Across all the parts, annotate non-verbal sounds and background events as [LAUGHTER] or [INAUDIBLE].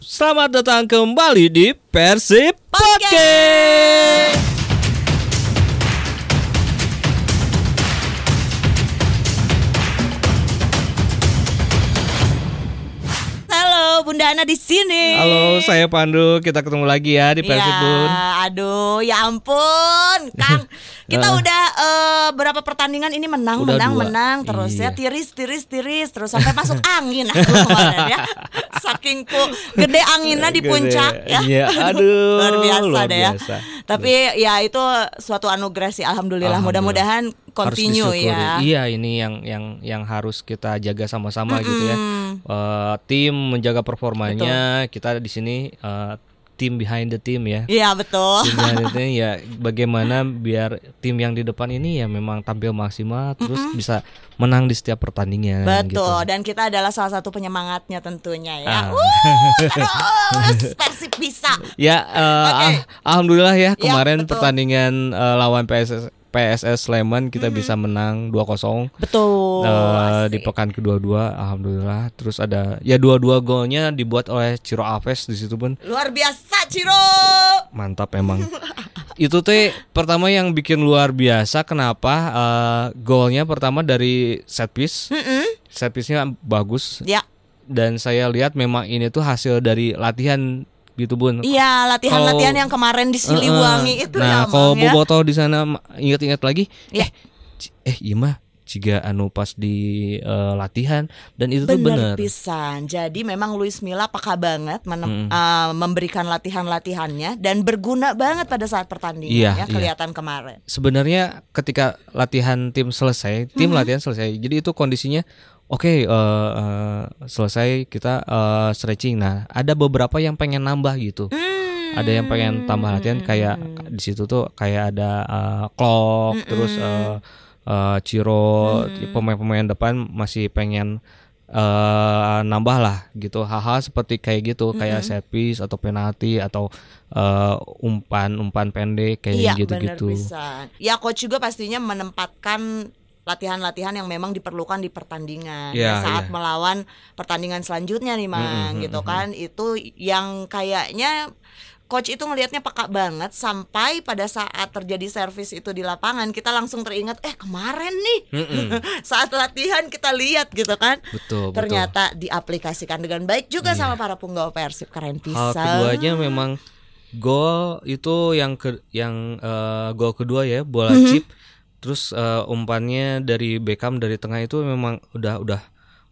Selamat datang kembali di Persib Podcast. Halo, Bunda Ana di sini. Halo, saya Pandu. Kita ketemu lagi ya di Persib ya, Bun. aduh, ya ampun, Kang. [LAUGHS] Kita Heeh. udah eh, berapa pertandingan ini menang, Udah menang, dua. menang terus Iya. ya tiris, tiris, tiris terus sampai masuk [LAUGHS] angin aku kemarin ya. Saking ku gede anginnya di Gede. puncak ya. Iya, aduh, luar biasa luar deh ya. biasa. Tapi ya itu suatu anugerah sih alhamdulillah. Alhamdulillah. Mudah-mudahan continue ya. Iya, ini yang yang yang harus kita jaga sama-sama gitu ya. Eh, tim menjaga performanya. Kita di sini eh, tim behind the team ya. Iya, betul. Tim behind the team ya bagaimana biar tim yang di depan ini ya memang tampil maksimal terus bisa menang di setiap pertandingan gitu. Betul, dan kita adalah salah satu penyemangatnya tentunya ya. Ah. Terus [LAUGHS] Persib bisa. Ya, eh, Oke. ah- alhamdulillah ya kemarin betul. pertandingan eh, lawan PSS PSS Sleman kita bisa menang 2-0. Betul. Eh, di pekan kedua-dua alhamdulillah. Terus ada ya dua-dua golnya dibuat oleh Ciro Aves di situ pun Luar biasa, Ciro. mantap emang. [LAUGHS] Itu teh pertama yang bikin luar biasa kenapa eh, golnya pertama dari set piece. Mm-mm. Set piece-nya bagus Ya, dan saya lihat memang ini tuh hasil dari latihan gitu Bun. iya latihan-latihan Kalau- yang kemarin di. Siliwangi itu nah, ya, kalau Mang, ya. Boboto di sana ingat-ingat lagi, Ya. eh, eh iya mah jika anu pas di eh, latihan dan itu tuh Bener bener. pisan. Jadi memang Luis Milla peka banget menem- Mm. eh, memberikan latihan-latihannya dan berguna banget pada saat pertandingan Iya, ya iya. kelihatan kemarin. Sebenarnya ketika latihan tim selesai, tim Mm-hmm. latihan selesai, jadi itu kondisinya oke eh, eh, selesai kita eh, stretching. Nah ada beberapa yang pengen nambah gitu. Ada yang pengen tambah latihan kayak Hmm. di situ tuh kayak ada eh, Klok, terus eh, eh, Ciro, Hmm. pemain-pemain depan masih pengen eh nambah lah gitu hal-hal seperti kayak gitu kayak set piece atau penalti atau eh, umpan-umpan pendek kayak Iya, gitu-gitu. benar pisan. Ya coach juga pastinya menempatkan latihan-latihan yang memang diperlukan di pertandingan Iya, saat iya. melawan pertandingan selanjutnya nih Mang Mm-mm, gitu kan itu yang kayaknya coach itu ngelihatnya peka banget sampai pada saat terjadi servis itu di lapangan kita langsung teringat eh kemarin nih Mm-mm. [LAUGHS] saat latihan kita lihat gitu kan Betul, betul. ternyata diaplikasikan dengan baik juga Iya. sama para punggawa Persib keren Hal pisan keduanya memang gol itu yang ke yang eh, gol kedua ya bola Mhm. chip terus eh, umpannya dari Beckham dari tengah itu memang udah udah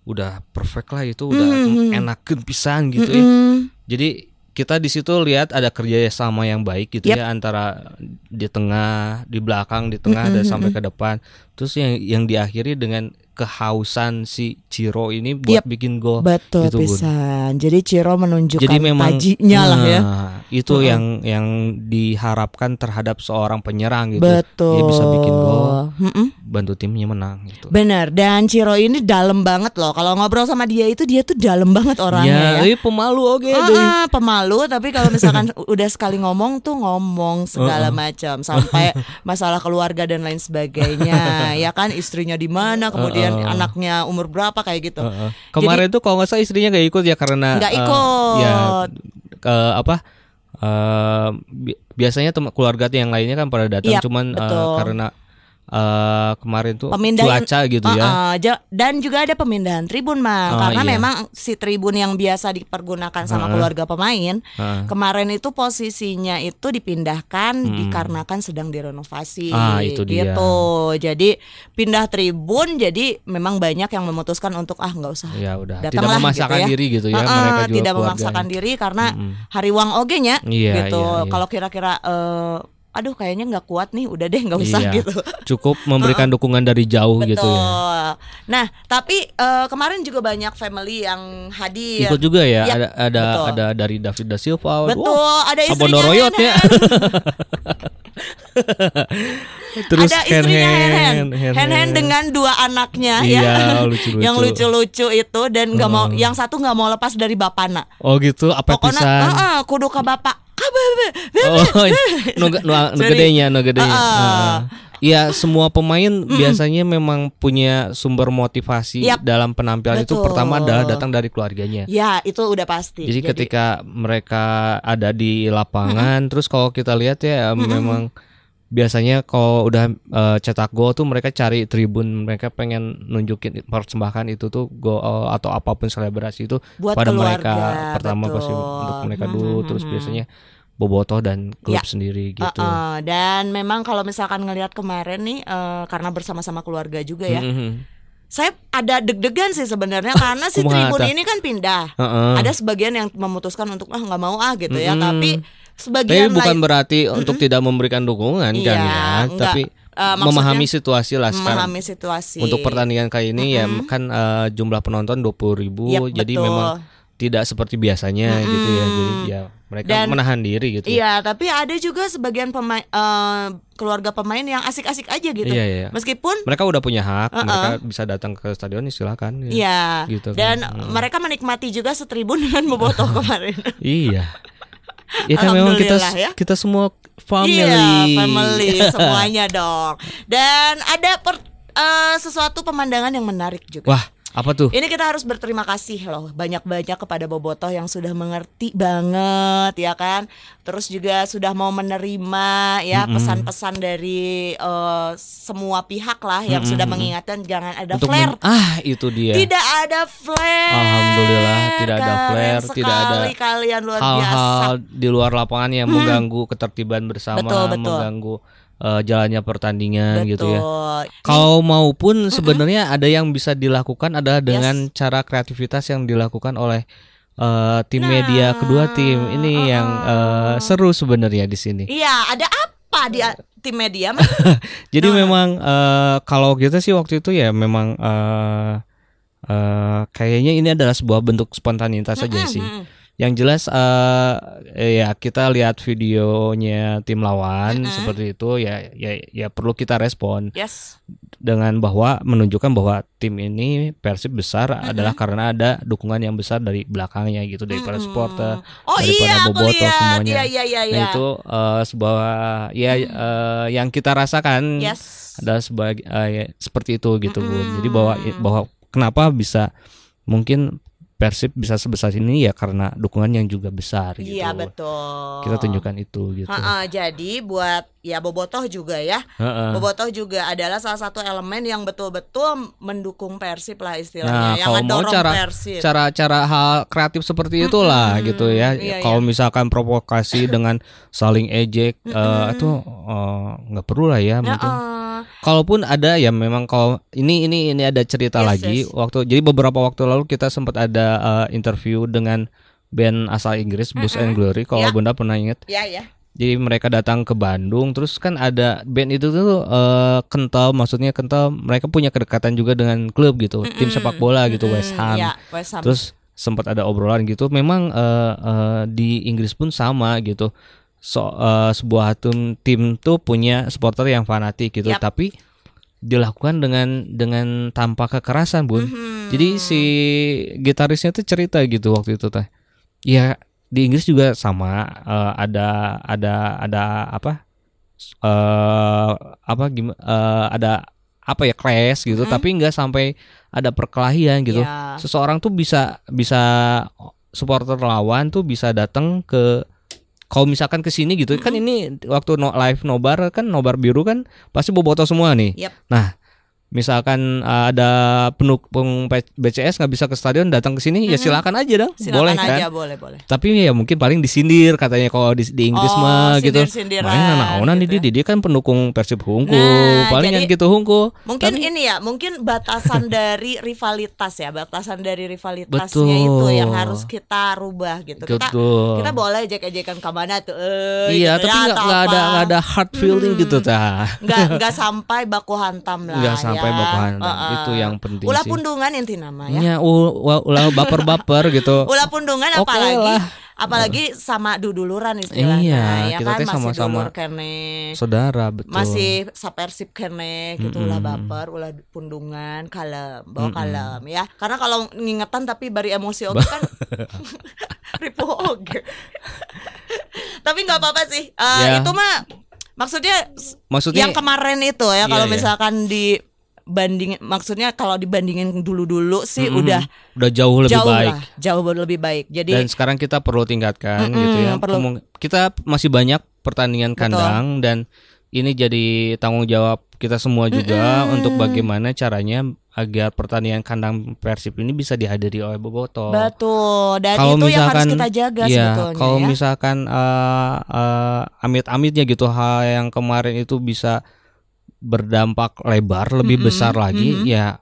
udah perfect lah itu udah Mhm. enakeun pisan gitu ya. Mm-mm. Jadi kita di situ lihat ada kerja sama yang baik gitu Yep. ya antara di tengah, di belakang, di tengah dan sampai ke depan. Terus yang yang diakhiri dengan kehausan si Ciro ini buat Yep. bikin gol. Betul gitu, Bun. pisan. Jadi Ciro menunjukkan Jadi memang tajinya lah ya. Nah, itu Heeh. yang yang diharapkan terhadap seorang penyerang gitu. Betul. Dia bisa bikin gol, Mm-mm. bantu timnya menang gitu. Bener. Dan Ciro ini dalam banget loh. Kalau ngobrol sama dia itu dia tuh dalam banget orangnya ya. Ya, eh, pemalu oke Ah, deh. ah, pemalu tapi kalau misalkan [LAUGHS] udah sekali ngomong tuh ngomong segala macam sampai [LAUGHS] masalah keluarga dan lain sebagainya ya kan istrinya di mana kemudian Uh-uh. anaknya umur berapa kayak gitu Heeh. Kemarin tuh kalau nggak salah istrinya nggak ikut ya karena Nggak eh, ikut. ya ke apa? eh, bi- biasanya tem- keluarga yang lainnya kan pada datang, Iya, cuman eh, betul. karena eh, kemarin tuh Pemindahan- cuaca gitu ya. Uh-uh, ja- dan juga ada pemindahan tribun mang Oh, karena iya. memang si tribun yang biasa dipergunakan sama Uh-uh. keluarga pemain Heeh. kemarin itu posisinya itu dipindahkan Hmm. dikarenakan sedang direnovasi Ah, itu dia. gitu jadi pindah tribun jadi memang banyak yang memutuskan untuk ah nggak usah Ya udah, tidak Datanglah memaksakan gitu ya. diri gitu ya Uh-uh, mereka juga tidak memaksakan diri karena Mm-mm. hari wang oge nya Iya, gitu iya, iya. kalau kira-kira eh, aduh kayaknya nggak kuat nih udah deh nggak usah Iya. gitu Cukup memberikan [LAUGHS] dukungan dari jauh Betul. gitu ya. Nah, tapi eh, kemarin juga banyak family yang hadir. Ikut juga ya, Iya, ada ada betul. ada dari David da Silva. Betul, Wah, ada istrinya Royot ya. [LAUGHS] [LAUGHS] Terus ada istrinya Hen-Hen. hand-hand, Hen-Hen dengan dua anaknya Iya, ya. lucu-lucu. yang lucu-lucu itu dan nggak mau yang satu nggak mau lepas dari bapakna. Oh gitu, apa Pokoknya pisan? heeh, kudu ke bapak. Oh, [LAUGHS] nu nu Jadi, gedenya, nu gedenya. heeh. Heeh. Ya semua pemain biasanya memang punya sumber motivasi Yap. dalam penampilan itu Betul. pertama adalah datang dari keluarganya. Ya, itu udah pasti. Jadi ketika mereka ada di lapangan, terus kalau kita lihat ya memang biasanya kalau udah eh, cetak gol tuh mereka cari tribun, mereka pengen nunjukin persembahkan itu tuh gol atau apa pun selebrasi itu buat pada keluarga, mereka pertama betul. pasti untuk mereka dulu, terus biasanya bobotoh dan klub Ya. sendiri gitu. Uh-uh. Dan memang kalau misalkan ngelihat kemarin nih eh, karena bersama-sama keluarga juga ya. Mhm. Saya ada deg-degan sih sebenarnya karena si [LAUGHS] tribun ini kan pindah. Heeh. Ada sebagian yang memutuskan untuk ah nggak mau ah gitu ya, Mm-mm. tapi Tapi sebagian bukan lain berarti untuk tidak memberikan dukungan Iya, kan ya, enggak. tapi maksudnya memahami situasi lah sekarang. memahami situasi. Untuk pertandingan kali ini ya Mm-mm. kan eh, jumlah penonton 20.000 ribu, Yap, jadi betul. memang tidak seperti biasanya Mm-mm. gitu ya. Jadi ya mereka Dan- menahan diri gitu. ya. Iya, tapi ada juga sebagian pemain eh, keluarga pemain yang asik-asik aja gitu. Iya, iya. Meskipun Mereka udah punya hak, Uh-uh. mereka bisa datang ke stadion ya silakan. ya. Iya. Gitu kan. Dan mereka menikmati juga setribun [LAUGHS] dengan bobotoh [LAUGHS] kemarin. Iya. Ya kan memang kita ya. kita semua family. Iya, family [LAUGHS] semuanya dong. Dan ada per- eh, sesuatu pemandangan yang menarik juga. Wah, apa tuh? Ini kita harus berterima kasih loh banyak-banyak kepada Bobotoh yang sudah mengerti banget ya kan. Terus juga sudah mau menerima ya pesan-pesan dari eh, semua pihak lah yang Mm-mm, sudah mm-mm. mengingatkan jangan ada Untuk flare. ah itu dia. Tidak ada flare. Alhamdulillah, tidak ada flare, tidak ada kalian luar biasa. hal-hal di luar lapangan yang mengganggu ketertiban bersama, Betul, betul. mengganggu eh, jalannya pertandingan Betul. gitu ya. Kalau maupun sebenarnya ada yang bisa dilakukan adalah dengan cara kreativitas yang dilakukan oleh eh, tim Nah, media kedua tim ini yang eh, seru sebenarnya di sini. Iya, ada apa di tim media? [LAUGHS] Jadi Nah. memang eh, kalau kita sih waktu itu ya memang eh, eh, kayaknya ini adalah sebuah bentuk spontanitas saja sih. Yang jelas eh eh, ya kita lihat videonya tim lawan Mm-mm. seperti itu ya ya ya perlu kita respon Yes. dengan bahwa menunjukkan bahwa tim ini Persib besar adalah karena ada dukungan yang besar dari belakangnya gitu dari para Mm-mm. supporter. Oh daripada iya, Bobotoh lihat. semuanya. Iya, iya, iya, Nah iya. itu eh, sebuah ya eh, yang kita rasakan Yes. adalah sebagai eh, ya, seperti itu gitu Bun. Mm-mm. Jadi bahwa bahwa kenapa bisa mungkin Persib bisa sebesar ini ya karena dukungan yang juga besar gitu. Iya, betul. Kita tunjukkan itu gitu. Ha-ha, jadi buat ya Bobotoh juga ya. Heeh. Bobotoh juga adalah salah satu elemen yang betul-betul mendukung Persib lah Nah, istilahnya, yang kalau mau cara Persib. cara-cara hal kreatif seperti itulah Mm-mm. gitu ya. Iya, kalau misalkan provokasi dengan saling ejek eh, itu eh, nggak perlu lah ya mungkin. Heeh. Kalaupun ada ya memang kalau ini ini ini ada cerita Yes, lagi yes. waktu jadi beberapa waktu lalu kita sempat ada eh, interview dengan band asal Inggris Boost and Glory kalau Ya. Bunda pernah ingat. Ya ya. Jadi mereka datang ke Bandung terus kan ada band itu tuh eh, kental maksudnya kental mereka punya kedekatan juga dengan klub gitu, tim sepak bola gitu West Ham. Ya, West Ham. Terus sempat ada obrolan gitu. Memang eh, eh, di Inggris pun sama gitu. So eh, sebuah tim tim tuh punya supporter yang fanatik gitu, Yap. tapi dilakukan dengan dengan tanpa kekerasan, Bun. Mhm. Jadi si gitarisnya tuh cerita gitu waktu itu teh. Ya di Inggris juga sama eh, ada ada ada apa? eh apa gimana ada apa ya clash gitu, Mhm. tapi nggak sampai ada perkelahian gitu Ya. seseorang tuh bisa bisa supporter lawan tuh bisa datang ke kalau misalkan ke sini gitu kan ini waktu no, live nobar kan nobar biru kan pasti bobotoh semua nih. Yap. Nah, misalkan uh, ada pendukung BCS nggak bisa ke stadion datang ke sini ya silakan aja dong. Silakan boleh aja, kan? boleh, boleh. Tapi ya mungkin paling disindir katanya kalau di, di Inggris Oh, mah gitu. sindir-sindiran Makanya naonan gitu dia, dia kan pendukung Persib Hungku. Nah, paling jadi- yang gitu Hungku. Mungkin Tapi- ini ya, mungkin batasan [LAUGHS] dari rivalitas ya, batasan dari rivalitasnya Betul. itu yang harus kita rubah gitu. Kita Betul. kita boleh ejek-ejekan ke mana tuh. eh, Iya, gitu tapi ya, nggak nggak ada nggak ada hard feeling Hmm. gitu tah. nggak nggak [LAUGHS] sampai baku hantam lah Nggak sampai ya. baku hantam. Heeh. Itu yang penting ulah pundungan inti nama ya Ya, ulah baper-baper [LAUGHS] gitu. ulah pundungan Oke apalagi lah. apalagi sama duduluran istilahnya Iya, ya kita kan teh masih sama-sama kene Saudara betul. masih sapersip kene gitu ulah Mm-mm. baper ulah pundungan kalem bawa Mm-mm. kalem ya karena kalau ngingetan tapi bari emosi oke kan [LAUGHS] [LAUGHS] ripuh oke tapi nggak apa-apa sih Eh, Ya. itu mah Maksudnya, Maksudnya yang kemarin itu ya Iya, kalau iya. misalkan di bandingin maksudnya kalau dibandingin dulu-dulu sih Mm-mm. udah udah jauh lebih jauh baik. lah, jauh lebih baik. Jadi Dan sekarang kita perlu tingkatkan Mm-mm, gitu ya. perlu. Kita masih banyak pertandingan Betul. kandang dan ini jadi tanggung jawab kita semua juga Mm-mm. untuk bagaimana caranya agar pertandingan kandang Persib ini bisa dihadiri oleh Boboto. betul dan Kalau itu yang harus misalkan- kita jaga Iya, sebetulnya kalau ya. misalkan eh, eh, amit-amitnya gitu hal yang kemarin itu bisa berdampak lebar lebih Mm-mm, besar lagi, mm-mm. ya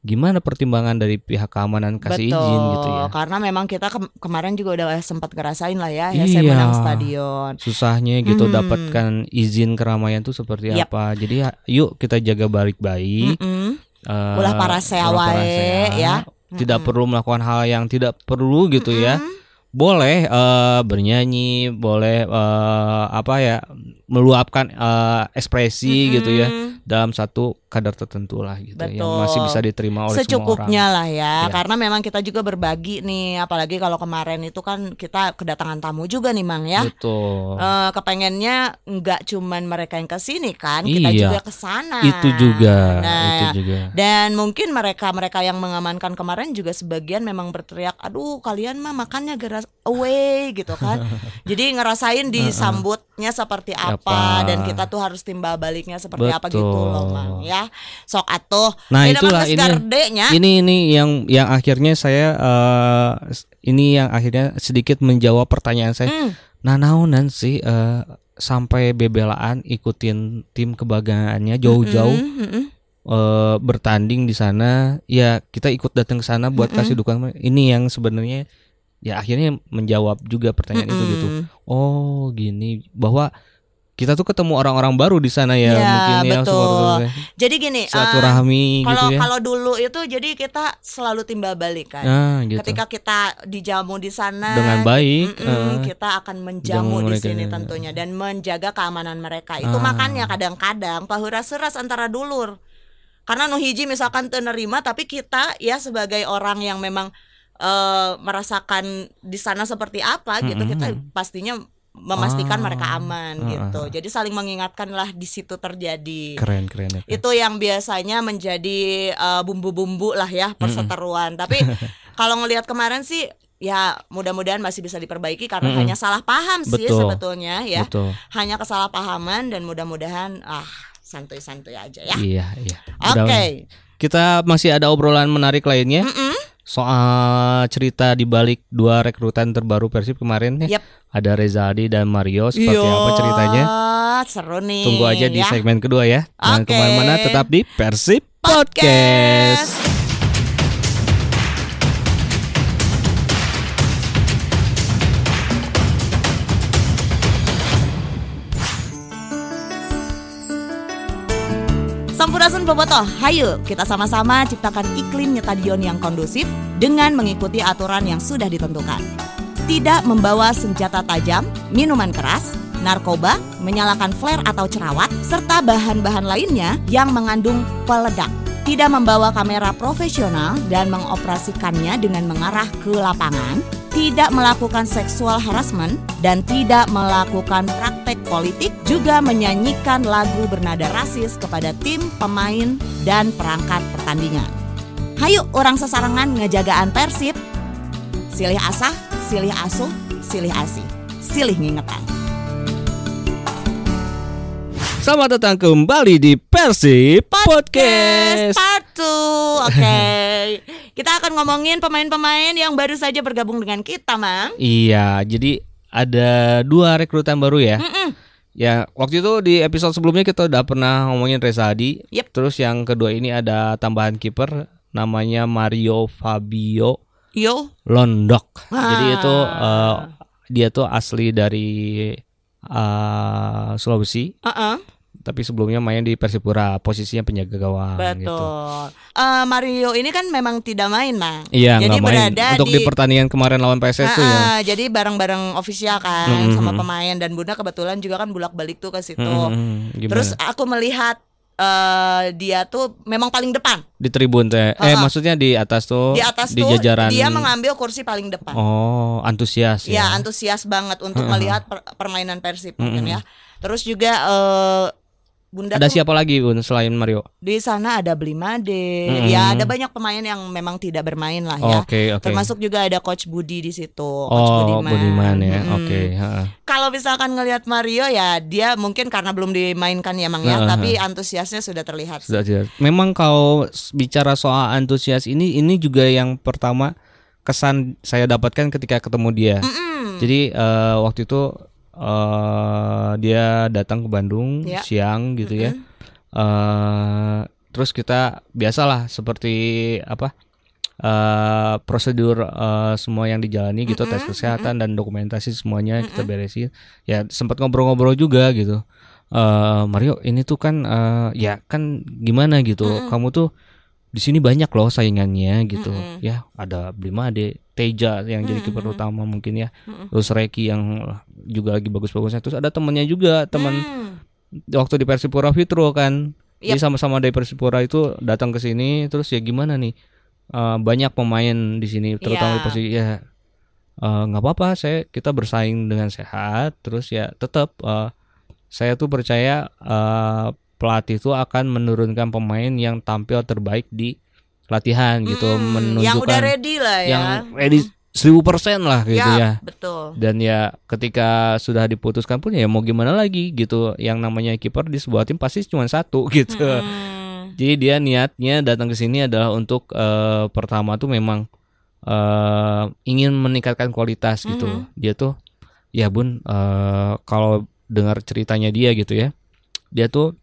gimana pertimbangan dari pihak keamanan kasih Betul, izin gitu ya? karena memang kita ke- kemarin juga udah sempat ngerasain lah ya, ya Iya. saya menang stadion. Susahnya gitu Mhm. dapatkan izin keramaian tuh seperti Yap. apa. Jadi ya, yuk kita jaga baik-baik. Eh, Ulah parasea ulah wae, parasea. ya. Tidak Mm-mm. perlu melakukan hal yang tidak perlu gitu ya. Mm-mm. boleh eh, bernyanyi, boleh eh, apa ya meluapkan eh, ekspresi gitu ya dalam satu kadar tertentu lah gitu yang Betul. masih bisa diterima oleh semua orang. secukupnya lah ya Iya. karena memang kita juga berbagi nih apalagi kalau kemarin itu kan kita kedatangan tamu juga nih mang ya Betul. Eh, kepengennya nggak cuman mereka yang ke sini kan kita Iya. juga ke sana itu juga, nah, itu juga. dan mungkin mereka mereka yang mengamankan kemarin juga sebagian memang berteriak aduh kalian mah makannya geras away gitu kan [LAUGHS] jadi ngerasain disambutnya seperti apa, Apa. dan kita tuh harus timbal baliknya seperti apa gitu Betul. loh mang ya sok atuh Nah, itulah ini. gardenya. Ini ini yang yang akhirnya saya eh, ini yang akhirnya sedikit menjawab pertanyaan saya. Hmm, Nah, naonan sih eh, sampai bebelaan ikutin tim kebanggaannya jauh-jauh mm-mm, mm-mm. eh, bertanding di sana. Ya, kita ikut datang ke sana buat Mm-mm. kasih dukungan. Ini yang sebenarnya ya akhirnya menjawab juga pertanyaan itu gitu. Oh, gini bahwa kita tuh ketemu orang-orang baru di sana ya, Ya, mungkin ya betul. itu. Jadi gini, eh, silaturahmi kalau gitu ya. kalau dulu itu jadi kita selalu timbal balik kan. Nah, gitu. Ketika kita dijamu di sana Dengan baik, eh, kita akan menjamu jamu di mereka. sini tentunya dan menjaga keamanan mereka. Itu Ah. makanya kadang-kadang pahuras-huras antara dulur. Karena nu hiji misalkan teu nerima tapi kita ya sebagai orang yang memang eh, merasakan di sana seperti apa gitu Mm-mm. kita pastinya memastikan Ah. mereka aman Ah, gitu. ah. Jadi saling mengingatkan lah di situ terjadi. keren keren ya. Itu yang biasanya menjadi eh, bumbu-bumbu lah ya perseteruan. Tapi [LAUGHS] kalau ngelihat kemarin sih ya mudah-mudahan masih bisa diperbaiki karena Mm-mm. hanya salah paham sih Betul. sebetulnya ya. Betul. Hanya kesalahpahaman dan mudah-mudahan ah santuy-santuy aja ya. Iya, iya. Oke. Udah, Kita masih ada obrolan menarik lainnya Mm-mm. Soal cerita di balik dua rekrutan terbaru Persib kemarin ya. Yap. Ada Rezaldi dan Mario seperti Iya, apa ceritanya? Seru nih. Tunggu aja di ya. segmen kedua ya. Jangan Oke. ke mana-mana, tetap di Persib Podcast. Sampurasun Bobotoh, hayu kita sama-sama ciptakan iklim nyetadion yang kondusif dengan mengikuti aturan yang sudah ditentukan. Tidak membawa senjata tajam, minuman keras, narkoba, menyalakan flare atau cerawat, serta bahan-bahan lainnya yang mengandung peledak. Tidak membawa kamera profesional dan mengoperasikannya dengan mengarah ke lapangan, tidak melakukan seksual harassment, dan tidak melakukan praktek politik, juga menyanyikan lagu bernada rasis kepada tim, pemain, dan perangkat pertandingan. Hayu orang sesarangan ngejagaan Persib, silih asah, silih asuh, silih asih, silih ngingetan. Selamat datang kembali di Persib Podcast. Part 2 Oke [LAUGHS] Kita akan ngomongin pemain-pemain yang baru saja bergabung dengan kita Mang Iya, jadi ada dua rekrutan baru ya. Mm-mm. Ya, waktu itu di episode sebelumnya kita udah pernah ngomongin Rezadi. Yep. Terus yang kedua ini ada tambahan kiper namanya Mario Fabio Yo Londok. Ah. Jadi itu eh, dia tuh asli dari eh, Sulawesi, uh-uh, tapi sebelumnya main di Persipura, posisinya penjaga gawang Betul gitu. Eh, Mario ini kan memang tidak main Mang Iya, Jadi main berada untuk di... di- pertandingan kemarin lawan PSS tuh ya. Jadi bareng-bareng ofisial kan Mm-mm. Sama pemain Dan Bunda kebetulan juga kan bulak-balik tuh ke situ Mm-mm, gimana? Terus aku melihat eh, dia tuh memang paling depan di tribun teh. Eh, maksudnya di atas tuh Di atas di tuh jajaran dia mengambil kursi paling depan Oh, antusias ya ya. antusias banget untuk Heeh. melihat per- permainan Persib mungkin Mm-mm. ya. Terus juga eh Bunda Ada tuh siapa lagi Bun selain Mario? di sana ada Blimade. Mm-mm. Ya, ada banyak pemain yang memang tidak bermain lah ya. Oke, oke. Termasuk juga ada Coach Budi di situ. Coach Oh, Budiman ya. Mm-mm. Oke, heeh. Kalau misalkan ngelihat Mario ya dia mungkin karena belum dimainkan ya Mang ya, Nah, tapi antusiasnya sudah terlihat. Sudah jelas. Memang kalau bicara soal antusias ini ini juga yang pertama kesan saya dapatkan ketika ketemu dia. Mm-mm. Jadi eh, waktu itu eh, dia datang ke Bandung Ya. siang gitu ya. Eh, terus kita biasalah seperti apa eh, prosedur eh, semua yang dijalani gitu tes kesehatan dan dokumentasi semuanya kita beresin. Ya sempat ngobrol-ngobrol juga gitu. Eh, Mario ini tuh kan eh, ya kan gimana gitu. Kamu tuh di sini banyak loh saingannya gitu. Ya ada Blimade, Teja yang jadi kiper utama mungkin ya. Terus Reki yang juga lagi bagus-bagusnya. Terus ada temennya juga, teman Hmm. waktu di Persipura Fitro kan. Jadi sama-sama dari Persipura itu datang ke sini terus ya gimana nih? Eh, banyak pemain di sini terutama di Iya. posisi ya eh, nggak apa-apa saya kita bersaing dengan sehat terus ya tetap eh, saya tuh percaya eh, pelatih itu akan menurunkan pemain yang tampil terbaik di latihan gitu Hmm, yang udah menunjukkan ready lah ya. yang ready 1000% lah gitu Ya, ya betul. dan ya ketika sudah diputuskan pun ya mau gimana lagi gitu yang namanya kiper di sebuah tim pasti cuma satu [LAUGHS] gitu Hmm. jadi dia niatnya datang ke sini adalah untuk eh, pertama tuh memang eh, ingin meningkatkan kualitas gitu Mhm. dia tuh ya bun eh, kalau dengar ceritanya dia gitu ya dia tuh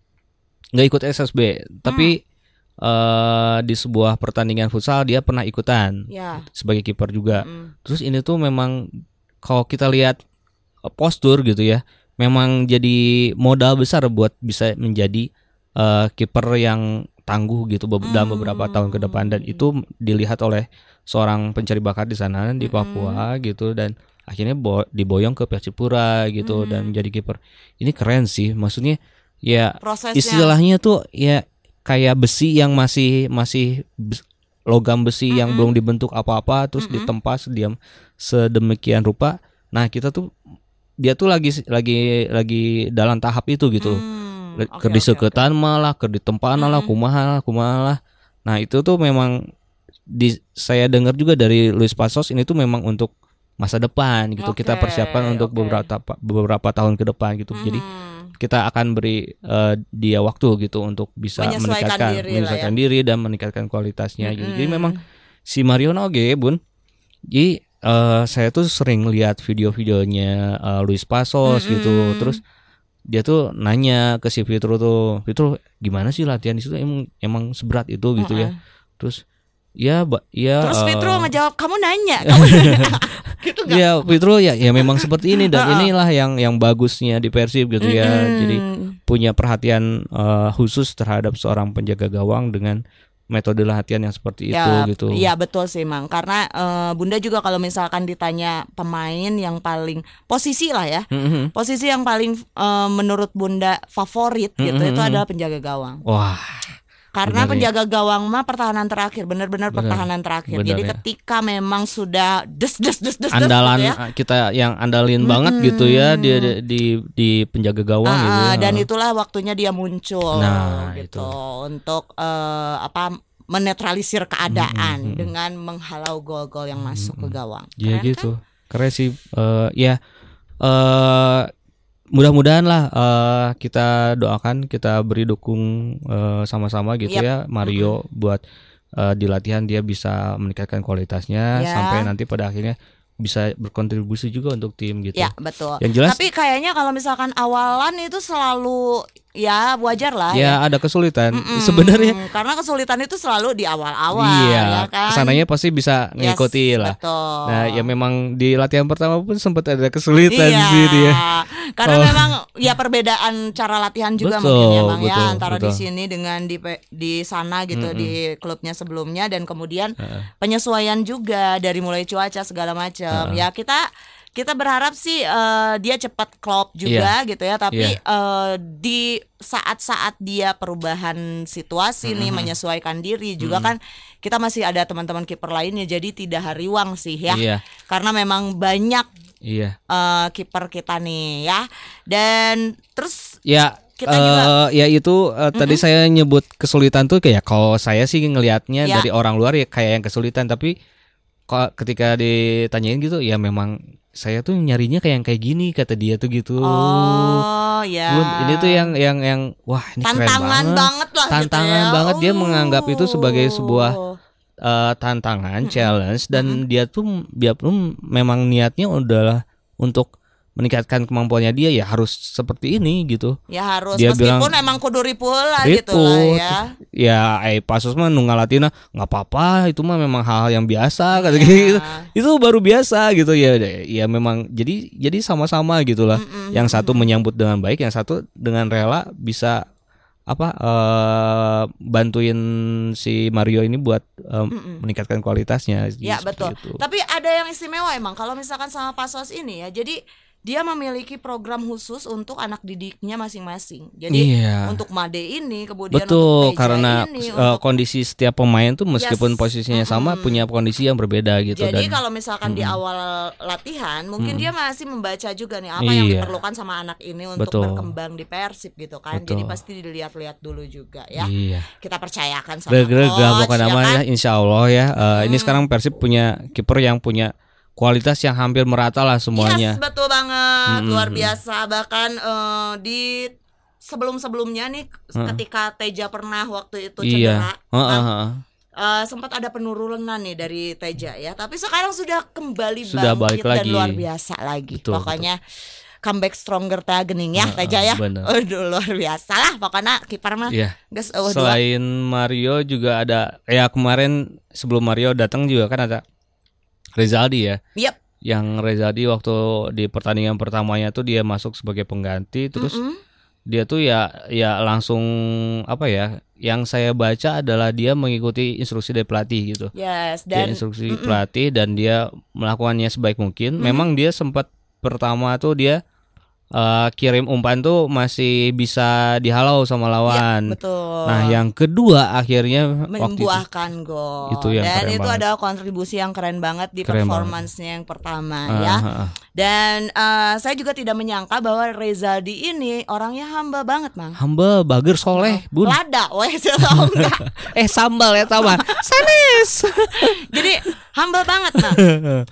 nggak ikut SSB tapi eh, di sebuah pertandingan futsal dia pernah ikutan Ya. sebagai kiper juga Mm. Terus ini tuh memang kalau kita lihat eh, postur gitu ya, memang jadi modal besar buat bisa menjadi eh, kiper yang tangguh gitu be- dalam beberapa tahun ke depan dan itu dilihat oleh seorang pencari bakat di sana di Papua gitu dan akhirnya bo- diboyong ke Persipura gitu dan menjadi kiper. Ini keren sih, maksudnya ya Prosesnya. istilahnya tuh ya kayak besi yang masih masih logam besi yang belum dibentuk apa-apa terus ditempa diam sedemikian rupa. Nah, kita tuh dia tuh lagi lagi lagi dalam tahap itu gitu. Hmm, Le- oke, Ker oke, diseketan malah, ker ditempana lah, kumaha lah, kumaha lah. Nah, itu tuh memang di saya dengar juga dari Luis Pasos ini tuh memang untuk masa depan gitu. Kita Oke, persiapkan untuk beberapa beberapa tahun ke depan gitu. Jadi Hmm. Kita akan beri eh, dia waktu gitu untuk bisa Menyesuaikan meningkatkan diri menyesuaikan ya. diri dan meningkatkan kualitasnya gitu. Jadi Mm-mm. memang si Mario Noge bun. Jadi eh, saya tuh sering lihat video-videonya eh, Luis Pasos gitu. Mm-mm. Terus dia tuh nanya ke si Fitro tuh, Fitro gimana sih latihan di situ emang emang seberat itu gitu ya. Terus ya ya Terus Fitro ngejawab kamu nanya, kamu nanya. [LAUGHS] gitu nggak? Ya Fitro ya ya memang seperti ini dan inilah yang yang bagusnya di Persib gitu ya. Mm-mm. Jadi punya perhatian eh, khusus terhadap seorang penjaga gawang dengan metode latihan yang seperti itu ya, gitu. Iya betul sih Mang. Karena eh, Bunda juga kalau misalkan ditanya pemain yang paling posisi lah ya, Mhm. posisi yang paling eh, menurut Bunda favorit gitu Mm-mm. itu adalah penjaga gawang. Wah, Karena Benar ya. penjaga gawang mah pertahanan terakhir, benar-benar Benar. pertahanan terakhir. Benar Jadi ya. ketika memang sudah des des des des des andalan gitu ya. kita yang andalin banget gitu ya di di di, di penjaga gawang Ah, gitu ya. ah, dan itulah waktunya dia muncul Nah, gitu itu. untuk eh, apa menetralisir keadaan Mm-mm. dengan menghalau gol-gol yang masuk ke gawang. Iya gitu. Keren sih eh, ya eh mudah-mudahan lah eh, kita doakan kita beri dukung eh, sama-sama gitu Yap. ya Mario buat eh, di latihan dia bisa meningkatkan kualitasnya Ya. sampai nanti pada akhirnya bisa berkontribusi juga untuk tim gitu. Ya betul. Yang jelas Tapi kayaknya kalau misalkan awalan itu selalu ya wajar lah ya ada kesulitan Mm-mm. sebenarnya. Karena kesulitan itu selalu di awal-awal Iya, ya kan. ke sananya pasti bisa Yes, ngikuti lah. Betul. Nah, ya memang di latihan pertama pun sempat ada kesulitan iya, sih dia. Karena Oh. memang ya perbedaan cara latihan juga Betul, mungkin ya Bang ya betul, antara di betul. sini dengan di di sana gitu Mm-mm. di klubnya sebelumnya dan kemudian Heeh. penyesuaian juga dari mulai cuaca segala macam. Heeh. Ya kita kita berharap sih eh, dia cepat klop juga gitu ya tapi Iya. eh, di saat-saat dia perubahan situasi nih Mhm. menyesuaikan diri juga kan kita masih ada teman-teman kiper lainnya jadi tidak hariwang sih ya Iya. karena memang banyak Iya. eh, kiper kita nih ya. Dan terus Ya Kita juga- eh, ya itu eh, tadi saya nyebut kesulitan tuh kayak kalau saya sih ngelihatnya Ya. dari orang luar ya kayak yang kesulitan tapi kok ketika ditanyain gitu ya memang saya tuh nyarinya kayak yang kayak gini kata dia tuh gitu. oh ya. Bun, ini tuh yang yang yang wah ini keren tantangan banget. banget lah gitu Tantangan ya. banget. Dia menganggap itu sebagai sebuah Oh. eh, tantangan, challenge dan dia tuh dia pun memang niatnya adalah untuk meningkatkan kemampuannya dia ya harus seperti ini gitu. ya harus dia meskipun bilang, emang kudu ripuh lah gitu lah ya. Ya, eh pasus mah nunggal latina nggak apa-apa, itu mah memang hal yang biasa kata Iya. gitu. Itu baru biasa gitu ya. Ya memang jadi jadi sama-sama gitulah. Mm-mm. Yang satu menyambut dengan baik, yang satu dengan rela bisa apa eh bantuin si Mario ini buat eh, Mm-mm. meningkatkan kualitasnya. Ya Seperti betul. itu. Tapi ada yang istimewa emang kalau misalkan sama Pasos ini ya. Jadi dia memiliki program khusus untuk anak didiknya masing-masing. Jadi Iya. untuk Made ini kemudian Betul, untuk Teja karena ini, eh, untuk kondisi setiap pemain tuh meskipun Yes. posisinya sama Mm-mm. punya kondisi yang berbeda gitu Jadi dan kalau misalkan di Mm-mm. awal latihan, mungkin Mm-mm. dia masih membaca juga nih apa yang Iya. diperlukan sama anak ini untuk Betul. berkembang di Persib gitu kan. Jadi Betul. pasti dilihat-lihat dulu juga ya. Iya. Kita percayakan sama Greg coach, bukan ya kan? ya Insya Allah ya Eh, Ini Hmm. sekarang Persib punya kiper yang punya Kualitas yang hampir merata lah semuanya Yes, betul banget, Mm-mm. luar biasa. Bahkan eh, di sebelum-sebelumnya nih, Heeh. ketika Teja pernah waktu itu Iya cedera, Heeh, kan, heeh. eh, sempat ada penurunan nih dari Teja ya. Tapi sekarang sudah kembali Sudah bangkit balik dan lagi. luar biasa lagi. Betul, Pokoknya comeback stronger teh gening ya Teja ya. bener. Aduh luar biasa lah pokoknya kiper mah Iya geus eueuh dua. Selain Mario juga ada Ya kemarin sebelum Mario datang juga kan ada Rezaldi ya Yep. Yang Rezaldi waktu di pertandingan pertamanya tuh dia masuk sebagai pengganti Terus Mm-mm. dia tuh ya ya langsung apa ya yang saya baca adalah dia mengikuti instruksi dari pelatih gitu Yes dia dan instruksi Mm-mm. pelatih dan dia melakukannya sebaik mungkin Mm-mm. memang dia sempat pertama tuh dia eh, kirim umpan tuh masih bisa dihalau sama ya, lawan betul. nah yang kedua akhirnya membuahkan gol. Itu yang Dan itu banget. adalah kontribusi yang keren banget di Keren performancenya yang pertama Ah, ya. ah, ah. Dan eh, saya juga tidak menyangka bahwa Rezaldi ini orangnya hamba banget, Mang. hamba bager soleh bun Lada, weh, [LAUGHS] tahu enggak? [LAUGHS] eh sambal ya tambah sanes [LAUGHS] Jadi hamba banget, Mang.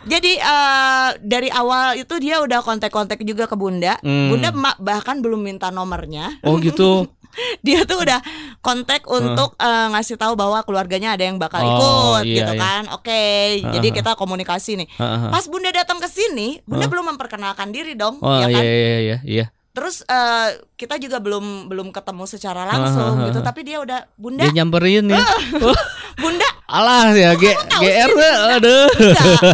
Jadi eh, dari awal itu dia udah kontak-kontak juga ke Bunda. Hmm. Bunda bahkan belum minta nomornya. oh gitu [LAUGHS] Dia tuh udah kontak untuk eh, ngasih tahu bahwa keluarganya ada yang bakal Oh, ikut iya, gitu iya. kan. Oke, jadi Heeh. kita komunikasi nih. Ah. Pas Bunda datang ke sini, Bunda Hah? belum memperkenalkan diri dong, oh ya iya kan? iya iya iya Terus eh, kita juga belum belum ketemu secara langsung gitu, tapi dia udah Bunda, dia nyamperin ya [LAUGHS] Bunda. alah ya G GR aduh.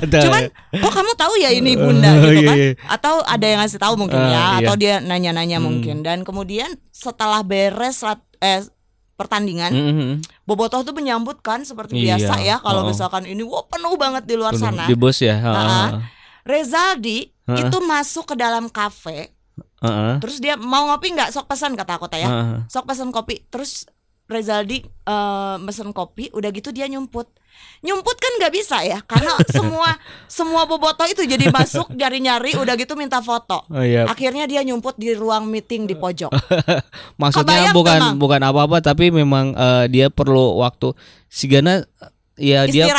Cuman, oh kamu tahu ya ini Bunda [LAUGHS] gitu Iya, kan? iya. Atau ada yang ngasih tahu mungkin Ah, ya, iya. atau dia nanya-nanya Hmm. mungkin. Dan kemudian setelah beres lat- eh pertandingan, Mhm. Bobotoh tuh menyambut kan seperti Iya. biasa ya. Kalau Oh. misalkan ini wah penuh banget di luar Penuh. sana. di bus ya Ah, Heeh. Rezaldi Heeh. itu masuk ke dalam kafe, Heeh. terus dia mau ngopi nggak? Sok pesan kata aku teh ya. Heeh. Sok pesan kopi. Terus Rezaldi eh, mesen kopi, udah gitu dia nyumput. Nyumput kan nggak bisa ya, karena [LAUGHS] semua semua bobotoh itu jadi masuk nyari-nyari, udah gitu minta foto. Oh iya. Akhirnya dia nyumput di ruang meeting di pojok. [LAUGHS] Maksudnya Kebayang bukan memang. bukan apa-apa tapi memang eh, dia perlu waktu Sigana ya dia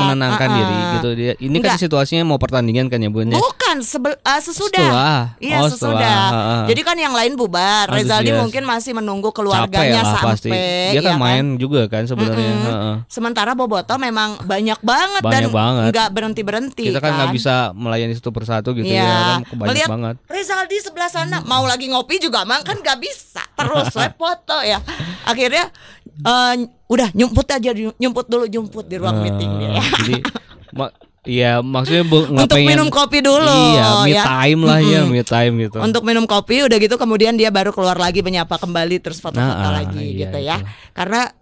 menenangkan Uh-uh. diri gitu dia. Ini kan Enggak. situasinya mau pertandingan kan ya Bun ya. Bukan sebel, eh, sesudah. Iya Oh, sesudah. Heeh. Jadi kan yang lain bubar. Aduh, Rezaldi yes. mungkin masih menunggu Capek keluarganya lah sampai. pasti. Dia ya kan main juga kan sebenarnya. Mm-mm. Heeh. Sementara Boboto memang banyak banget dan Banyak banget. nggak berhenti berhenti. Kita kan nggak bisa melayani satu persatu gitu Iya. ya kan banyak Melihat banget. Rezaldi sebelah sana mau lagi ngopi juga mang kan nggak bisa terus [LAUGHS] we foto ya. Akhirnya eh, udah nyumput aja nyumput dulu nyumput di ruang Eh, meeting dia. ya. Jadi [LAUGHS] mak Iya maksudnya bu, Untuk pengen minum kopi dulu. Iya me ya. time lah ya me time gitu. Untuk minum kopi udah gitu kemudian dia baru keluar lagi menyapa kembali terus foto-foto Nah, ah, lagi iya, gitu ya. Karena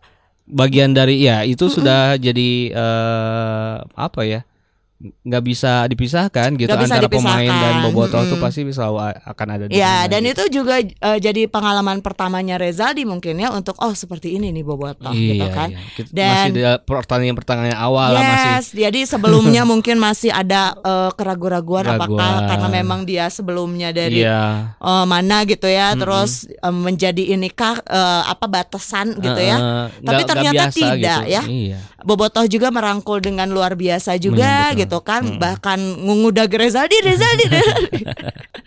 bagian dari ya itu sudah jadi eh, apa ya nggak bisa dipisahkan gitu Nggak bisa antara pemain dipisahkan. dan bobotoh tuh Mm-mm. pasti selalu akan ada di Ya, sana dan gitu. itu juga eh, jadi pengalaman pertamanya Rezaldi mungkin ya untuk oh seperti ini nih Bobotoh gitu iya, kan. iya. Dan- masih di pertandingan pertandingan awal lah masih Yes, jadi sebelumnya [LAUGHS] mungkin masih ada eh, keraguan-raguan apakah karena memang dia sebelumnya dari iya eh, mana gitu ya, terus eh, menjadi inikah eh, apa batasan gitu ya. Heeh, Tapi ternyata biasa tidak, gitu. ya. iya Bobotoh juga merangkul dengan luar biasa juga gitu kan, bahkan ngungudag Rezaldi, Rezaldi, Rezaldi. [LAUGHS]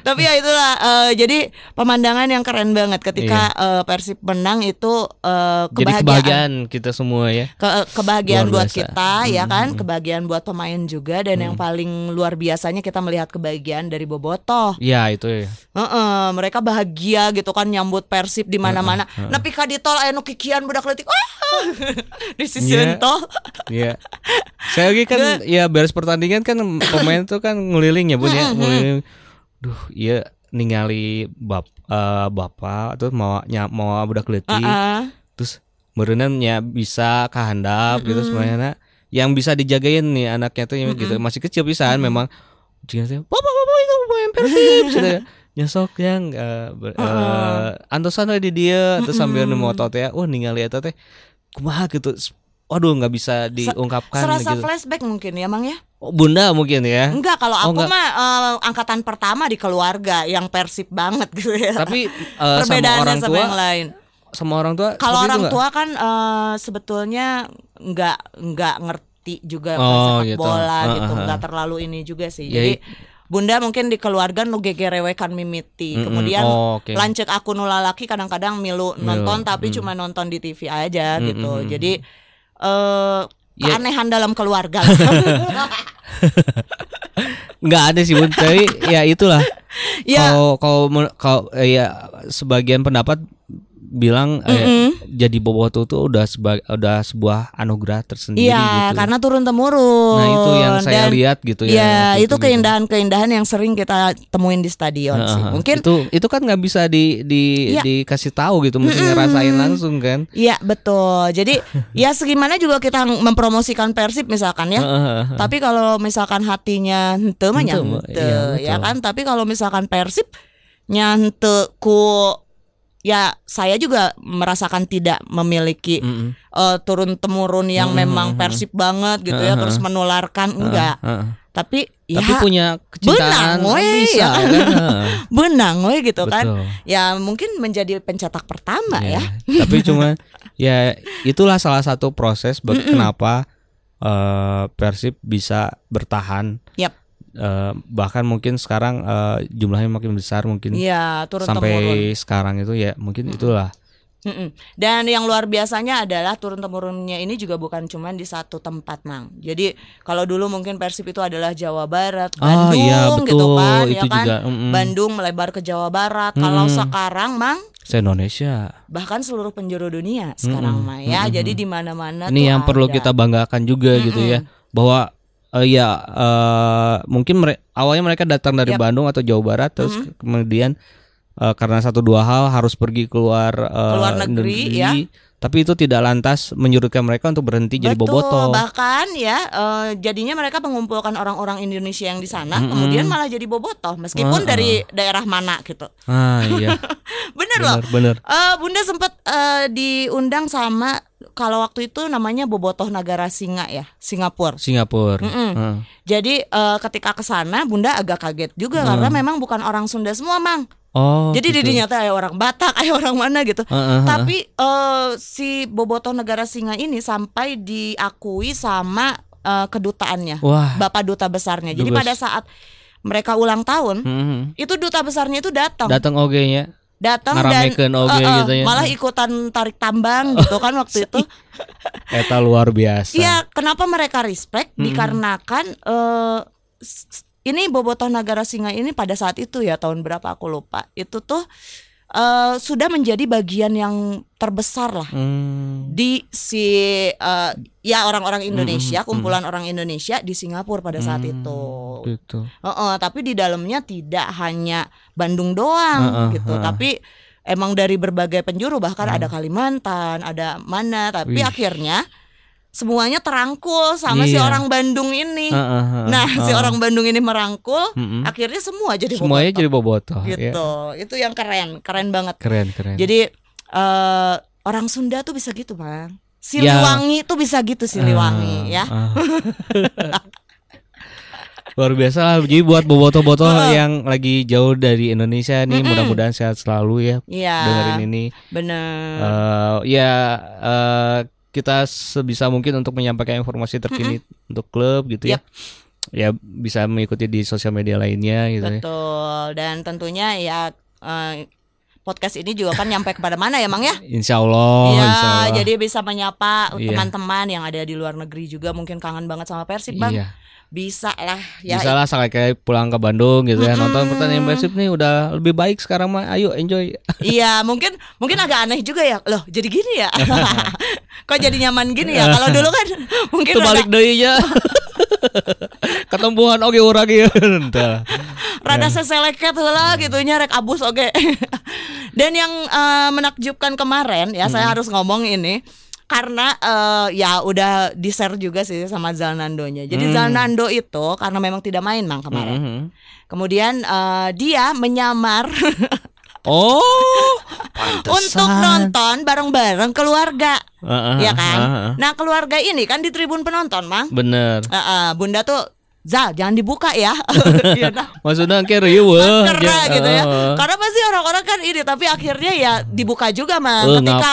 Tapi ya itulah, eh, jadi pemandangan yang keren banget ketika eh, Persib menang itu eh, jadi kebahagiaan. kebahagiaan kita semua ya Ke- kebahagiaan buat kita ya Hmm, kan, hmm. kebahagiaan buat pemain juga dan yang paling luar biasanya kita melihat kebahagiaan dari Bobotoh. ya itu ya Heeh, mereka bahagia gitu kan nyambut Persib di mana-mana. Nepi ka di tol aya nu kikian budak leutik. Wah. [LAUGHS] di sisi Iya. tol. [LAUGHS] Saya lagi kan ya beres pertandingan kan pemain tuh kan ngeliling ya Bun ya, ngeliling. Duh, iya ningali bap eh, bapak terus mau nya mau budak leutik. Heeh. Terus meureunna nya bisa kahandap gitu semuanya. Yang bisa dijagain nih anaknya tuh yang gitu. masih kecil pisan memang. Dia tuh bapak bapak itu pemain Persib. [LAUGHS] Nyesok yang eh, ber- eh, antosan di dia terus sambil nu motot ya. Wah ningali eta teh. Kumaha gitu waduh nggak bisa diungkapkan Serasa gitu flashback mungkin ya, Mang ya? Oh, bunda mungkin ya Enggak, kalau Oh, aku enggak. mah eh, angkatan pertama di keluarga yang Persib banget gitu ya. tapi sama Perbedaannya orang sama tua yang lain. sama orang tua Kalau orang tua kan eh, sebetulnya nggak nggak ngerti juga Oh, sepak gitu. bola Ah, gitu, ah, ah. nggak terlalu ini juga sih. Ya, Jadi Bunda mungkin di keluarga nu gegerewekan mimiti. Mm-mm. Kemudian Oh, oke. lancek aku nu lalaki kadang-kadang milu nonton tapi cuma nonton di TV aja gitu. Mm-mm. Jadi eh Ya. keanehan dalam keluarga. [LAUGHS] nggak ada sih bun tapi ya itulah ya, kalau kalau kalau eh, ya sebagian pendapat bilang eh, Mm-mm. jadi bobotoh tuh udah seba- udah sebuah anugerah tersendiri Iya, gitu. karena turun temurun. nah itu yang saya Dan- lihat gitu ya. Ya, waktu itu gitu. keindahan-keindahan yang sering kita temuin di stadion sih. Heeh. Mungkin itu itu kan nggak bisa di di Iya. dikasih tahu gitu mesti ngerasain langsung kan Iya betul. Jadi [LAUGHS] ya segimana juga kita mempromosikan Persib misalkan ya. Tapi kalau misalkan hatinya henteu mah iya, ya betul. kan. Tapi kalau misalkan Persib nya henteu ku ya saya juga merasakan tidak memiliki Mm-mm. eh, turun temurun yang Hmm, memang hmm, Persib banget gitu ya Heeh. terus menularkan enggak. Heeh. Tapi ya tapi punya kecintaan benang, we, bisa ya kan? [LAUGHS] kan benang we gitu kan. Betul. Ya mungkin menjadi pencetak pertama ya. Tapi cuma ya itulah salah satu proses bag- kenapa eh, Persib bisa bertahan. Yap. Eh, bahkan mungkin sekarang eh, jumlahnya makin besar mungkin Iya, turun sampai temurun. sekarang itu ya mungkin itulah. Mm-mm. Dan yang luar biasanya adalah turun temurunnya ini juga bukan cuma di satu tempat, Mang. Jadi kalau dulu mungkin Persib itu adalah Jawa Barat, Ah, Bandung iya, gitu kan, Itu ya kan. juga, mm-mm. Bandung melebar ke Jawa Barat. Kalau Mm-mm. sekarang, Mang, Se Indonesia. bahkan seluruh penjuru dunia sekarang mah ya. Jadi di mana-mana Ini tuh yang perlu ada. kita banggakan juga gitu ya bahwa eh, ya eh, mungkin mere- awalnya mereka datang dari Yap. Bandung atau Jawa Barat terus ke- kemudian eh, karena satu dua hal harus pergi keluar eh, Keluar negeri, ya. tapi itu tidak lantas menyurutkan mereka untuk berhenti jadi Betul, bobotoh. bahkan ya eh, jadinya mereka mengumpulkan orang-orang Indonesia yang di sana, Mm-mm. kemudian malah jadi bobotoh meskipun Ah, dari daerah mana gitu. Ah iya, [LAUGHS] Bener loh. benar benar. Eh, Bunda sempat eh, diundang sama kalau waktu itu namanya Bobotoh Nagara Singa ya, Singapura. Singapura. Mm-mm. Heeh. Jadi eh, ketika ke sana Bunda agak kaget juga karena memang bukan orang Sunda semua, Mang. Oh. Jadi gitu. di dinya teh orang Batak, aya orang mana gitu. Heeh, heeh. Tapi eh, si Bobotoh Negara Singa ini sampai diakui sama eh, kedutaannya, Wah. Bapak duta besarnya. Jadi Dubes. pada saat mereka ulang tahun, Heeh. itu duta besarnya itu datang. Datang oge nya. Datang dan eh, gitu ya. malah ikutan tarik tambang gitu kan waktu itu. [LAUGHS] Eta luar biasa. Iya, kenapa mereka respect? Dikarenakan eh, s- s- ini Bobotoh Nagara Singa ini pada saat itu ya tahun berapa aku lupa. Itu tuh eh, sudah menjadi bagian yang terbesar lah Hmm. di si eh, ya orang-orang Indonesia, kumpulan orang Indonesia di Singapura pada saat itu. Gitu. Heeh, tapi di dalamnya tidak hanya Bandung doang Heeh, gitu, heeh. tapi emang dari berbagai penjuru bahkan ada Kalimantan, ada mana, tapi Wih. akhirnya semuanya terangkul sama si Iya. orang Bandung ini. Heeh, heeh, Nah, si heeh. orang Bandung ini merangkul, Mm-mm. akhirnya semua jadi semuanya bobotoh. jadi bobotoh. gitu. ya. Itu yang keren, keren banget. Keren keren. Jadi eh orang Sunda tuh bisa gitu, Bang. Ya. Siliwangi tuh bisa gitu Siliwangi ya. Ah, ah. [LAUGHS] Luar biasa lah. Jadi buat bobotoh-botoh Heeh. yang lagi jauh dari Indonesia nih, mudah-mudahan sehat selalu ya. Iya. Dengerin ini. Bener. Eh, ya eh, kita sebisa mungkin untuk menyampaikan informasi terkini untuk klub gitu ya. Yap. Ya bisa mengikuti di sosial media lainnya gitu ya. Betul. Dan tentunya ya eh, podcast ini juga kan nyampe kepada mana ya, Mang ya? Insya Allah. ya, insya Allah. jadi bisa menyapa Iya. teman-teman yang ada di luar negeri juga mungkin kangen banget sama Persib, Bang. Iya. Bisa lah ya. Bisa lah sekali-kali pulang ke Bandung gitu ya nonton pertandingan Persib nih udah lebih baik sekarang mah ayo enjoy [LAUGHS] Iya, mungkin mungkin agak aneh juga ya. Loh, jadi gini ya. [LAUGHS] [LAUGHS] Kok jadi nyaman gini ya? Kalau dulu kan mungkin itu balik rada, deui nya ketempuhan oke urang ieu Tah. rada seseleket heula gitu nya rek abus oke. Dan yang eh, menakjubkan kemarin ya saya harus ngomong ini karena eh, ya udah di share juga sih sama Zalnando-nya. Jadi Zalnando itu karena memang tidak main mang kemarin. Mhm. Kemudian eh, dia menyamar [LAUGHS] oh [LAUGHS] untuk nonton bareng-bareng keluarga. Heeh, ya kan? heeh. Nah, keluarga ini kan di tribun penonton, Mang. bener Eh, eh, bunda tuh Zal, jangan dibuka ya. [LAUGHS] Maksudnya kayak riuh Karena gitu ya. Karena pasti orang-orang kan ini tapi akhirnya ya dibuka juga mah Eh, ketika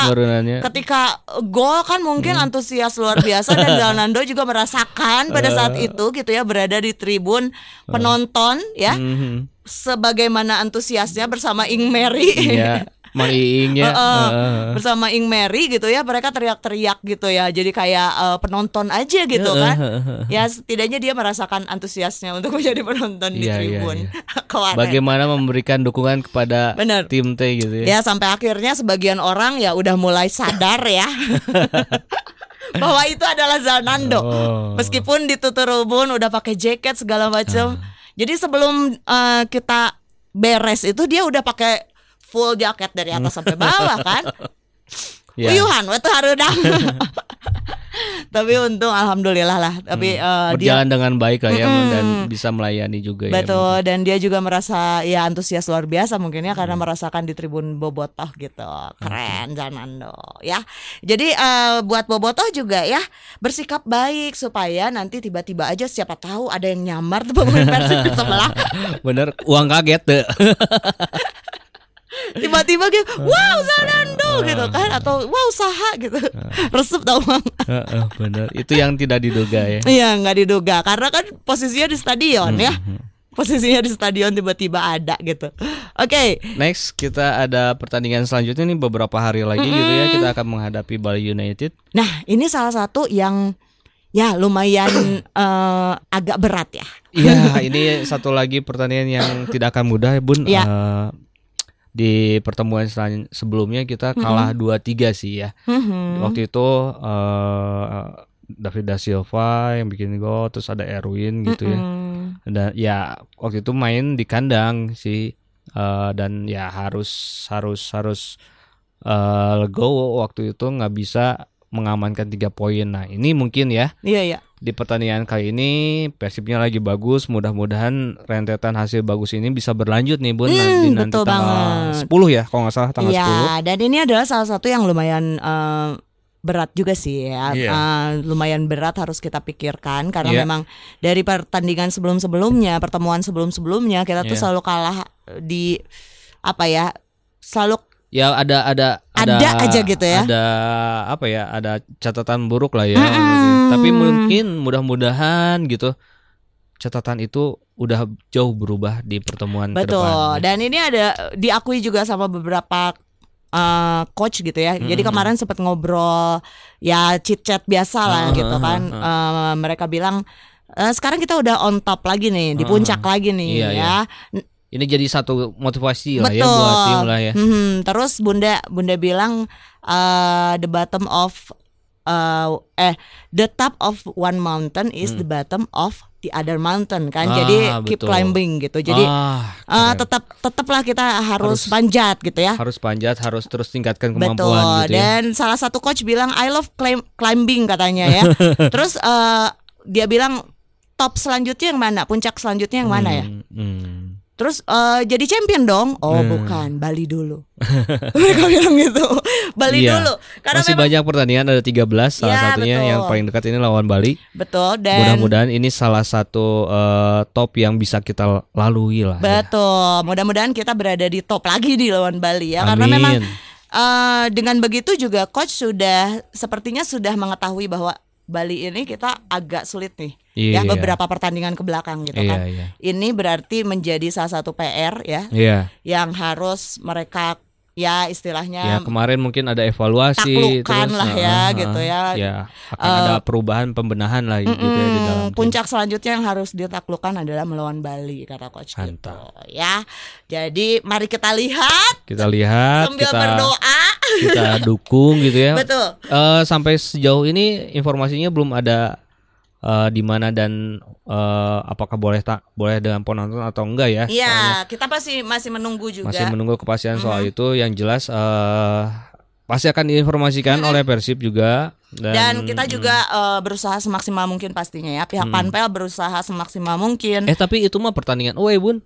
ketika gol kan mungkin Hmm. antusias luar biasa dan [LAUGHS] Zalnando juga merasakan pada saat Eh. itu gitu ya berada di tribun penonton ya Mhm. sebagaimana antusiasnya bersama Ing Mary. Iya, [LAUGHS] Mang Iing ya. Heeh. Heeh. bersama Ing Mary gitu ya mereka teriak-teriak gitu ya jadi kayak eh, penonton aja gitu kan ya setidaknya dia merasakan antusiasnya untuk [LAUGHS] menjadi penonton di Iya, iya, tribun iya. [LAUGHS] Kemarin. Bagaimana memberikan dukungan kepada Bener. tim T gitu ya. ya sampai akhirnya sebagian orang ya udah mulai sadar ya [LAUGHS] bahwa itu adalah Zalnando Oh. meskipun di Tuturubun udah pakai jaket segala macam Ah. jadi sebelum eh, kita beres itu dia udah pakai full jaket dari atas sampai bawah kan [LAUGHS] Ya. Uyuhan waktu harudang. [LAUGHS] Tapi untung alhamdulillah lah. Tapi eh, dia Berjalan dengan baik lah ya Mm-mm. dan bisa melayani juga ya. betul dan dia juga merasa ya antusias luar biasa mungkin ya karena merasakan di tribun Bobotoh gitu. Keren Zanando ya. Jadi eh, buat Bobotoh juga ya bersikap baik supaya nanti tiba-tiba aja siapa tahu ada yang nyamar tuh pemain Persib di sebelah. [LAUGHS] Bener, uang kaget tuh. Tiba-tiba gitu, [LAUGHS] wow Zanando gitu kan atau wow Saha gitu. Resep tau Bang. Heeh, bener. Itu yang tidak diduga ya. [LAUGHS] Iya nggak diduga karena kan posisinya di stadion ya. Hmm, Posisinya di stadion tiba-tiba ada gitu. Oke, Next kita ada pertandingan selanjutnya nih beberapa hari lagi gitu ya kita akan menghadapi Bali United. nah ini salah satu yang ya lumayan [COUGHS] eh, agak berat ya. Iya, [LAUGHS] ini satu lagi pertandingan yang tidak akan mudah ya Bun. Iya. Eh, di pertemuan sebelumnya kita kalah 2-3 sih ya. Mhm. Waktu itu eh David da Silva yang bikin gol, terus ada Erwin gitu ya. Mm. Dan ya waktu itu main di kandang sih Eh, dan ya harus harus harus eh legowo waktu itu nggak bisa mengamankan tiga poin. Nah ini mungkin ya Iya iya. Di pertandingan kali ini Persibnya lagi bagus. Mudah-mudahan rentetan hasil bagus ini bisa berlanjut nih bun Hmm, nanti nanti tanggal banget. 10 ya kalau nggak salah tanggal Iya, 10. dan ini adalah salah satu yang lumayan eh, berat juga sih ya. Iya. Eh, lumayan berat harus kita pikirkan karena Iya. memang dari pertandingan sebelum-sebelumnya, pertemuan sebelum-sebelumnya kita tuh Iya. selalu kalah di apa ya? Selalu Ya ada ada Ada aja gitu ya. Ada apa ya? Ada catatan buruk lah ya. Mm-mm. Tapi mungkin mudah-mudahan gitu catatan itu udah jauh berubah di pertemuan Betul. depan. Dan ini ada diakui juga sama beberapa uh, coach gitu ya. Jadi Mhm. kemarin sempat ngobrol ya chit chat biasa lah Ah, gitu kan. ah, Uh, mereka bilang "Eh, sekarang kita udah on top lagi nih, di puncak lagi nih Iya, ya. Ini jadi satu motivasi lah Betul. ya buat tim lah ya. Mhm. Terus Bunda Bunda bilang uh, the bottom of uh, eh the top of one mountain is Hmm. the bottom of the other mountain kan. Ah, Jadi keep betul. climbing gitu. Jadi ah, keren. tetap tetaplah kita harus, Harus- panjat gitu ya. harus panjat, harus terus tingkatkan Betul. kemampuan gitu ya. Dan salah satu coach bilang I love climb- climbing katanya ya. [LAUGHS] Terus eh, dia bilang top selanjutnya yang mana? Puncak selanjutnya yang mana ya? Hmm, hmm. Terus eh, jadi champion dong? Oh Hmm. bukan, Bali dulu. [LAUGHS] Mereka bilang gitu, Bali Iya. dulu. Karena Masih memang banyak pertandingan ada 13 salah Ya, satunya betul. yang paling dekat ini lawan Bali. betul dan Mudah-mudahan ini salah satu eh, top yang bisa kita lalui lah. ya. betul. Mudah-mudahan kita berada di top lagi di lawan Bali ya. Karena memang eh, dengan begitu juga coach sudah sepertinya sudah mengetahui bahwa Bali ini kita agak sulit nih. Ya Iya. beberapa pertandingan ke belakang gitu Iya, kan. iya. Ini berarti menjadi salah satu PR ya Iya. yang harus mereka ya istilahnya Ya kemarin mungkin ada evaluasi terus, lah ah, ya ah, gitu ya. Ya akan ada perubahan pembenahan lah gitu ya di dalam tim. puncak selanjutnya yang harus ditaklukkan adalah melawan Bali kata coach gitu Mantap. ya. Jadi mari kita lihat Kita lihat, sambil kita berdoa. Kita dukung gitu ya. Betul. Eh, sampai sejauh ini informasinya belum ada eh, di mana dan eh, apakah boleh tak boleh dengan penonton atau enggak ya? Iya, kita pasti masih menunggu juga. masih menunggu kepastian soal itu. Yang jelas eh, pasti akan diinformasikan oleh Persib juga dan, Dan kita juga eh, berusaha semaksimal mungkin pastinya ya. Pihak Panpel berusaha semaksimal mungkin. eh tapi itu mah pertandingan away bun.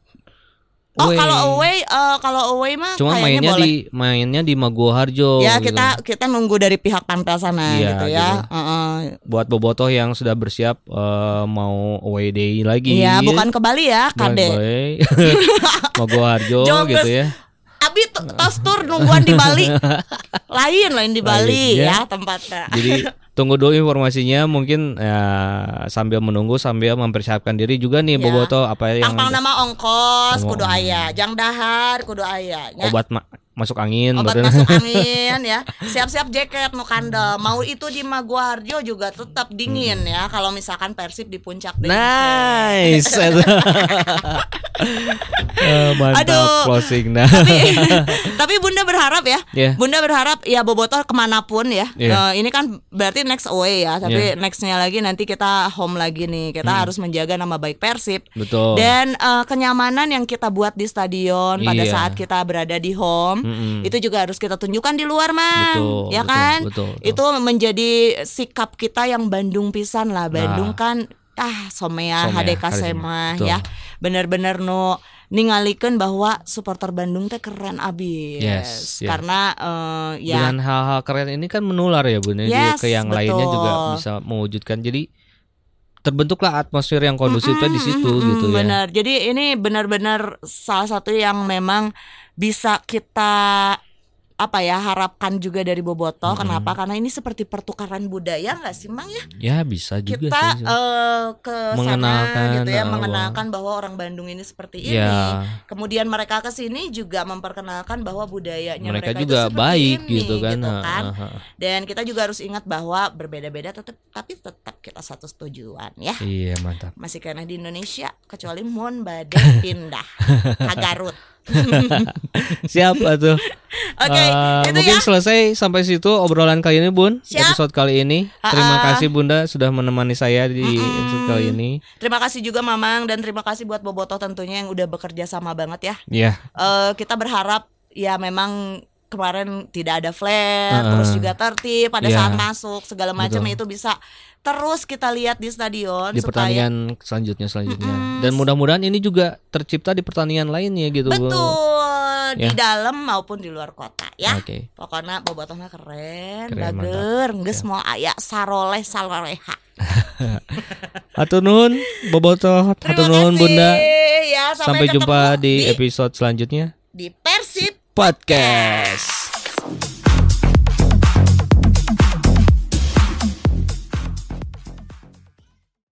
Oh, kalau away eh, kalau away mah Cuma mainnya boleh. di mainnya di Maguwo Harjo. ya gitu. kita kita nunggu dari pihak Panpel sana Iya, gitu ya. gitu. Heeh. buat bobotoh yang sudah bersiap eh, mau away day lagi. Iya, bukan ke Bali ya, Kade. [LAUGHS] Maguwo Harjo gitu ya. Abi tos tur nungguan di Bali. [LAUGHS] Lain lain di Bali Lain, ya ya. tempatnya. Jadi [LAUGHS] tunggu dulu informasinya mungkin ya, sambil menunggu sambil mempersiapkan diri juga nih Ya. bobotoh apa yang Tampang nama ongkos kudu aya, jang dahar kudu aya. nya. obat ma- masuk angin Obat masuk [LAUGHS] angin ya. Siap-siap jaket nu kandel. Mau itu di Maguarjo juga tetap dingin ya kalau misalkan Persib di puncak. Nice. [LAUGHS] [LAUGHS] Mantap Aduh. closing nah. tapi tapi Bunda berharap ya. Iya. Bunda berharap ya Bobotoh ke mana pun ya. Iya. Eh, ini kan berarti next away ya. Tapi nextnya lagi nanti kita home lagi nih. Kita Hmm. harus menjaga nama baik Persib. Betul. Dan eh, kenyamanan yang kita buat di stadion pada Iya. saat kita berada di home Mm-mm. itu juga harus kita tunjukkan di luar man, Betul, ya betul, kan? betul, betul. Itu menjadi sikap kita yang Bandung pisan lah. Bandung Nah. kan ah somea Somea, HDK. Sema ya. Bener-bener nu ningalikeun bahwa supporter Bandung teh keren abis. Yes, yeah. Karena eh, ya Dengan hal-hal keren ini kan menular ya ya, Yes, ke yang lainnya betul. juga bisa mewujudkan. Jadi terbentuklah atmosfer yang kondusifnya di situ Mm-mm, gitu ya. Benar. Jadi ini benar-benar salah satu yang memang bisa kita apa ya harapkan juga dari Boboto. Kenapa? Karena ini seperti pertukaran budaya nggak sih, Mang ya? Ya bisa juga Kita sih. eh, ke sana gitu ya, eh, mengenalkan bahwa orang Bandung ini seperti ini. Ya. Kemudian mereka ke sini juga memperkenalkan bahwa budayanya mereka, mereka juga baik ini, gitu kan. Ha, kan. ha. Dan kita juga harus ingat bahwa berbeda-beda tetap tapi tetap kita satu tujuan ya. Iya mantap. masih kena di Indonesia kecuali mun badai [LAUGHS] pindah ke Garut. [LAUGHS] Siap tuh. Oke, itu mungkin ya. selesai sampai situ obrolan kali ini Bun. Siap. Episode kali ini. Terima Ah-ah. kasih Bunda sudah menemani saya di episode kali ini. Terima kasih juga Mamang dan terima kasih buat Boboto tentunya yang udah bekerja sama banget ya. Ya, Eh kita berharap ya memang kemarin tidak ada flat, Ah-ah. terus juga tertib pada Iya. saat masuk segala macam itu bisa terus kita lihat di stadion di supaya pertandingan selanjutnya selanjutnya. Dan mudah-mudahan ini juga tercipta di pertandingan lainnya gitu. Betul di Ya. dalam maupun di luar kota ya. Oke. Pokoknya bobotohnya keren, Keren, bager, geus mau aya saroleh saloreha. [LAUGHS] Hatur nuhun Bobotoh, hatur Terima nuhun kasih Bunda. ya Sampai ketemu jumpa di episode selanjutnya. di Persib Podcast.